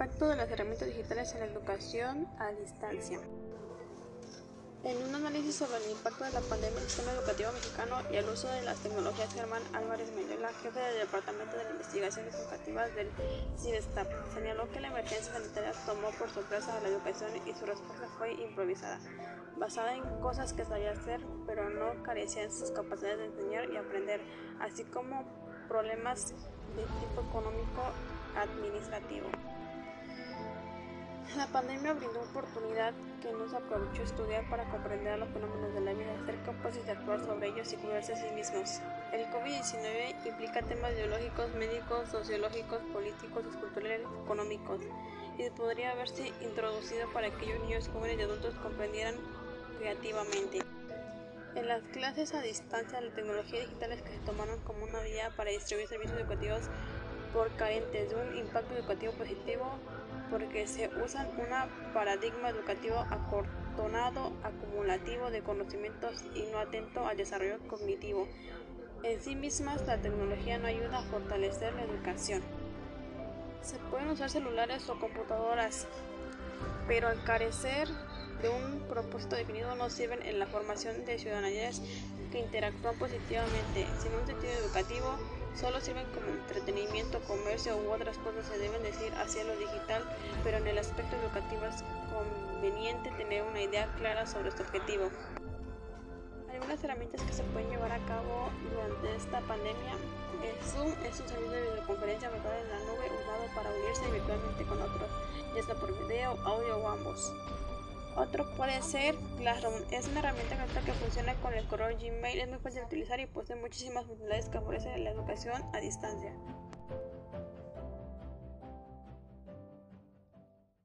impacto de las herramientas digitales en la educación a distancia. En un análisis sobre el impacto de la pandemia en el sistema educativo mexicano y el uso de las tecnologías, Germán Álvarez Mendiola, jefe del Departamento de Investigaciones Educativas del CIDESTAP, señaló que la emergencia sanitaria tomó por sorpresa a la educación y su respuesta fue improvisada, basada en cosas que sabía hacer, pero no carecía en sus capacidades de enseñar y aprender, así como problemas de tipo económico administrativo. La pandemia brindó oportunidad que no se aprovechó estudiar para comprender los fenómenos de la vida, ser capaces de actuar sobre ellos y cuidarse a sí mismos. El COVID-19 implica temas biológicos, médicos, sociológicos, políticos, culturales, económicos, y podría haberse introducido para que aquellos niños, jóvenes y adultos comprendieran creativamente. En las clases a distancia, las tecnologías digitales que se tomaron como una vía para distribuir servicios educativos por carentes de un impacto educativo positivo porque se usa un paradigma educativo acortonado, acumulativo de conocimientos y no atento al desarrollo cognitivo. En sí mismas, la tecnología no ayuda a fortalecer la educación. Se pueden usar celulares o computadoras, pero al carecer de un propósito definido no sirven en la formación de ciudadanías que interactúan positivamente. Sin un sentido educativo, solo sirven como entretenimiento, comercio u otras cosas se deben decir hacia lo digital, pero en el aspecto educativo es conveniente tener una idea clara sobre su objetivo. Algunas herramientas que se pueden llevar a cabo durante esta pandemia es Zoom es un servicio de videoconferencia basado en la nube usado para unirse virtualmente con otros, ya sea por video, audio o ambos. Otro puede ser Classroom. Es una herramienta que funciona con el correo Gmail. Es muy fácil de utilizar y posee muchísimas funcionalidades que ofrece la educación a distancia.